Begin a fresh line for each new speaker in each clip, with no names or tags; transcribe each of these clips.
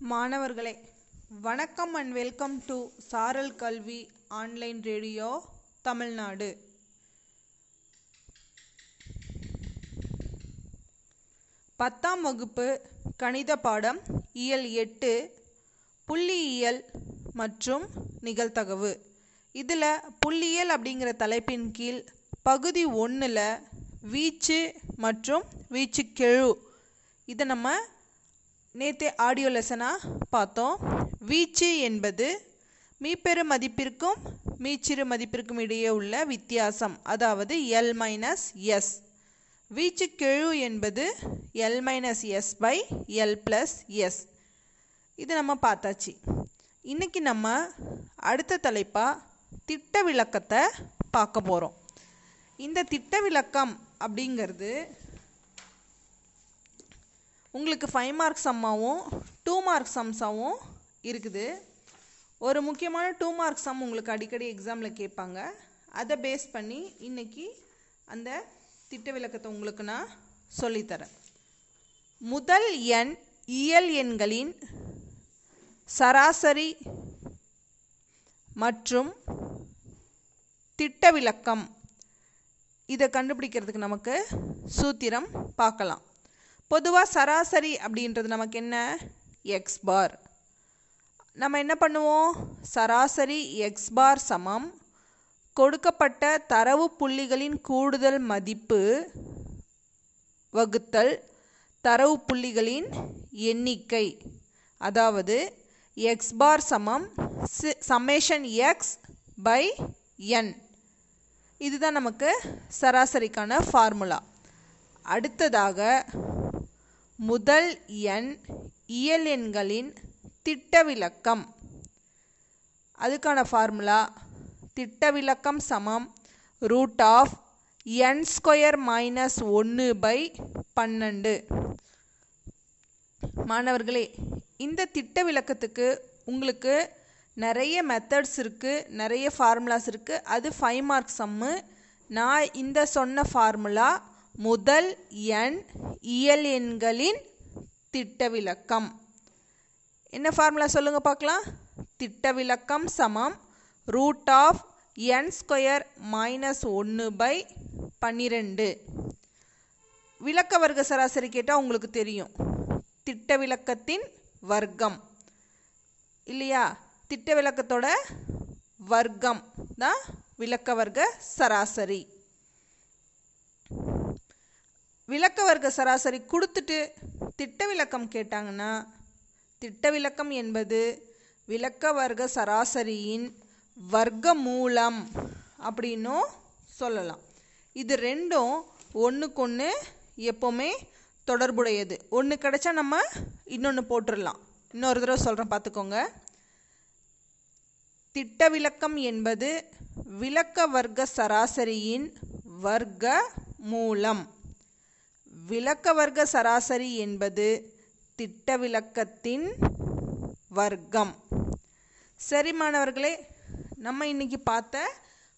மாணவர்களே வணக்கம் and welcome to சாரல் கல்வி ஆன்லைன் ரேடியோ தமிழ்நாடு. பத்தாம் வகுப்பு கணித பாடம் இயல் எட்டு புள்ளியியல் மற்றும் நிகழ்தகவு. இதில் புள்ளியியல் அப்படிங்கிற தலைப்பின் கீழ் பகுதி ஒன்றில் வீச்சு மற்றும் வீச்சு கெழு இதை நம்ம நேற்று ஆடியோ லெசனாக பார்த்தோம். வீச்சு என்பது மீப்பெரு மதிப்பிற்கும் மீச்சிறு மதிப்பிற்கும் இடையே உள்ள வித்தியாசம். அதாவது எல் மைனஸ் எஸ் வீச்சு கெழு என்பது L minus S by L plus S இது நம்ம பார்த்தாச்சு. இன்றைக்கி நம்ம அடுத்த தலைப்பாக திட்ட விளக்கத்தை பார்க்க போகிறோம் இந்த திட்ட விளக்கம் அப்படிங்கிறது உங்களுக்கு ஃபைவ் மார்க் சம்மாகவும் டூ மார்க் சம்ஸாகவும் இருக்குது. ஒரு முக்கியமான டூ மார்க் சம் உங்களுக்கு அடிக்கடி எக்ஸாமில் கேட்பாங்க. அதை பேஸ் பண்ணி இன்னைக்கு அந்த திட்ட விளக்கத்தை உங்களுக்கு நான் சொல்லித்தரேன். முதல் எண் இயல் எண்களின் சராசரி மற்றும் திட்ட விளக்கம். இதை கண்டுபிடிக்கிறதுக்கு நமக்கு சூத்திரம் பார்க்கலாம். பொதுவாக சராசரி அப்படின்றது நமக்கு என்ன? எக்ஸ் பார் நம்ம என்ன பண்ணுவோம்? சராசரி எக்ஸ் பார் சமம். கொடுக்கப்பட்ட தரவு புள்ளிகளின் கூடுதல் மதிப்பு வகுத்தல் தரவு புள்ளிகளின் எண்ணிக்கை. அதாவது எக்ஸ் பார் சமம் சம்மேஷன் எக்ஸ் பை என் இதுதான் நமக்கு சராசரிக்கான ஃபார்முலா அடுத்ததாக முதல் எண் இயல் எண்களின் திட்ட விளக்கம் அதுக்கான ஃபார்முலா திட்ட விளக்கம் சமம் root of N square minus ஒன்று பை பன்னெண்டு. மாணவர்களே இந்த திட்ட விளக்கத்துக்கு உங்களுக்கு நிறைய மெத்தட்ஸ் இருக்குது நிறைய ஃபார்முலாஸ் இருக்குது அது ஃபைவ் மார்க் சம்மு நான் இந்த சொன்ன ஃபார்முலா முதல் எண் இயல் எண்களின் திட்ட விளக்கம் என்ன ஃபார்முலா சொல்லுங்கள் பார்க்கலாம்? திட்ட விளக்கம் சமம் root of N square minus ஒன்று பை பன்னிரெண்டு. விளக்க வர்க்க சராசரி கேட்டால் உங்களுக்கு தெரியும். திட்ட விளக்கத்தின் வர்க்கம். இல்லையா? திட்ட விளக்கத்தோட வர்க்கம் தான் விளக்க வர்க்க சராசரி. விளக்க வர்க்க சராசரி கொடுத்துட்டு திட்ட விளக்கம் கேட்டாங்கன்னா திட்ட விளக்கம் என்பது விளக்க வர்க்க சராசரியின் வர்க்க மூலம் அப்படின்னும் சொல்லலாம். இது ரெண்டும் ஒன்றுக்கொன்று எப்போவுமே தொடர்புடையது. ஒன்று கிடைச்சா நம்ம இன்னொன்று போட்டுடலாம் இன்னொரு தடவை சொல்கிறேன் பார்த்துக்கோங்க. திட்ட விளக்கம் என்பது விளக்க வர்க்க சராசரியின் வர்க்க மூலம் விளக்க வர்க்க சராசரி என்பது திட்ட விளக்கத்தின் வர்க்கம். சரி மாணவர்களே நம்ம இன்னைக்கு பார்த்த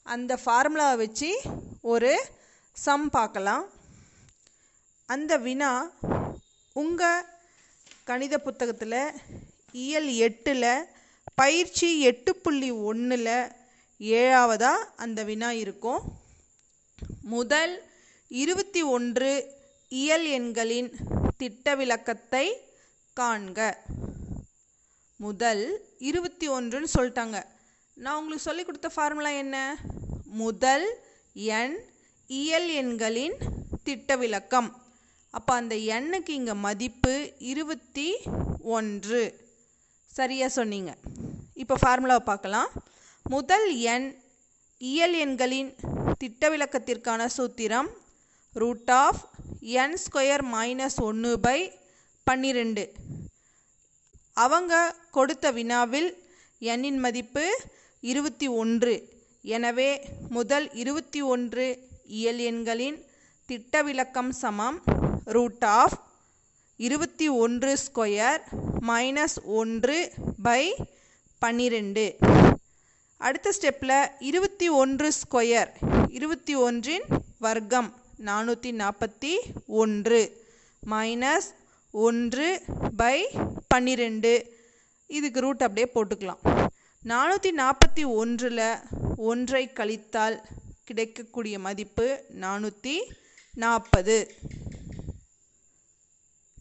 அந்த ஃபார்முலாவை வச்சு ஒரு சம் பார்க்கலாம். அந்த வினா உங்கள் கணித புத்தகத்தில் இயல் எட்டில் பயிற்சி எட்டு புள்ளி ஒன்றில் ஏழாவதாக அந்த வினா இருக்கும். முதல் இருபத்தி ஒன்று இயல் எண்களின் திட்ட விளக்கத்தை காண்க. முதல் இருபத்தி ஒன்றுன்னு சொல்லிட்டாங்க. நான் உங்களுக்கு சொல்லி கொடுத்த ஃபார்முலா என்ன? முதல் எண் இயல் எண்களின் திட்ட விளக்கம் அப்போ அந்த எண்ணுக்கு இங்கே மதிப்பு இருபத்தி ஒன்று. சரியாக சொன்னீங்க. இப்போ ஃபார்முலாவை பார்க்கலாம். முதல் எண் இயல் எண்களின் திட்ட விளக்கத்திற்கான சூத்திரம் root of N square minus ஒன்று பை பன்னிரெண்டு. அவங்க கொடுத்த வினாவில் எண்ணின் மதிப்பு இருபத்தி ஒன்று. எனவே முதல் இருபத்தி ஒன்று இயல் எண்களின் திட்ட விளக்கம் சமம் ரூட் ஆஃப் இருபத்தி ஒன்று ஸ்கொயர் மைனஸ் ஒன்று பை பன்னிரெண்டு. அடுத்த ஸ்டெப்பில் இருபத்தி ஒன்று ஸ்கொயர் இருபத்தி ஒன்றின் வர்க்கம். நானூற்றி நாற்பத்தி ஒன்று. மைனஸ் ஒன்று பை பன்னிரெண்டு. இதுக்கு ரூட் அப்படியே போட்டுக்கலாம். நானூற்றி நாற்பத்தி ஒன்றில் ஒன்றை கழித்தால் கிடைக்கக்கூடிய மதிப்பு நானூற்றி நாற்பது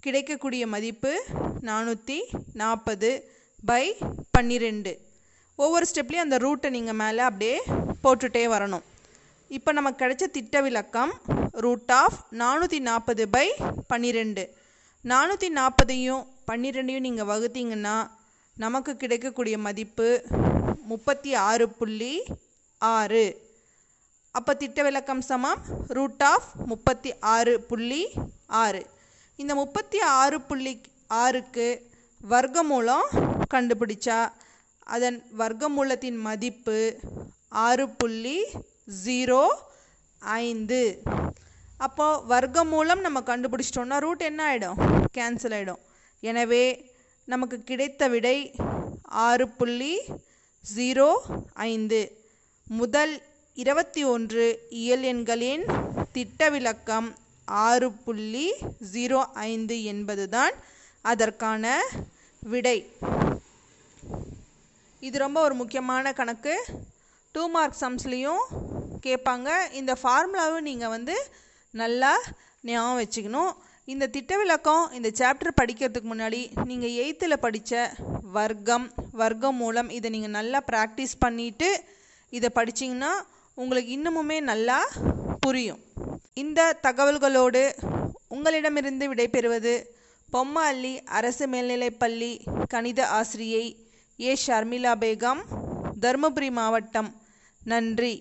கிடைக்கக்கூடிய மதிப்பு நானூற்றி நாற்பது பை பன்னிரெண்டு. ஒவ்வொரு ஸ்டெப்லேயும் அந்த ரூட்டை நீங்கள் மேலே அப்படியே போட்டுகிட்டே வரணும். இப்போ நமக்கு கிடைச்ச திட்ட விளக்கம் ரூட் ஆஃப் நானூற்றி நாற்பது பை பன்னிரெண்டு. நானூற்றி நாற்பதையும் பன்னிரெண்டையும் நீங்கள் வகுத்தீங்கன்னா நமக்கு கிடைக்கக்கூடிய மதிப்பு முப்பத்தி ஆறு புள்ளி ஆறு. அப்போ திட்ட விளக்கம் சமம் ரூட் ஆஃப் முப்பத்தி ஆறு புள்ளி ஆறு. இந்த முப்பத்தி ஆறு புள்ளி ஆறுக்கு வர்க்கமூலம் கண்டுபிடிச்சா அதன் வர்க்கமூலத்தின் மதிப்பு ஆறு புள்ளி ஜீரோ ஐந்து. அப்போது வர்க்கமூலம் நம்ம கண்டுபிடிச்சிட்டோம்னா ரூட் என்ன ஆகிடும் கேன்சல் ஆகிடும் எனவே நமக்கு கிடைத்த விடை ஆறு புள்ளி ஜீரோ ஐந்து. முதல் இருபத்தி ஒன்று இயல் எண்களின் திட்ட விளக்கம் ஆறு புள்ளி ஜீரோ ஐந்து என்பதுதான் அதற்கான விடை. இது ரொம்ப ஒரு முக்கியமான கணக்கு. டூ மார்க் சம்ஸ்லேயும் கேட்பாங்க. இந்த ஃபார்முலாவும் நீங்கள் வந்து நல்லா ஞாபகம் வச்சுக்கணும். இந்த திட்ட விளக்கம் இந்த சாப்டர் படிக்கிறதுக்கு முன்னாடி நீங்கள் எயித்தில் படித்த வர்க்கம் வர்க்கம் மூலம் இதை நீங்கள் நல்லா ப்ராக்டிஸ் பண்ணிவிட்டு இதை படிச்சிங்கன்னா உங்களுக்கு இன்னமுமே நல்லா புரியும். இந்த தகவல்களோடு உங்களிடமிருந்து விடைபெறுவது பொம்மல்லி அரசு மேல்நிலைப்பள்ளி கணித ஆசிரியை ஏ. ஷர்மிளா பேகம் தருமபுரி மாவட்டம். நன்றி.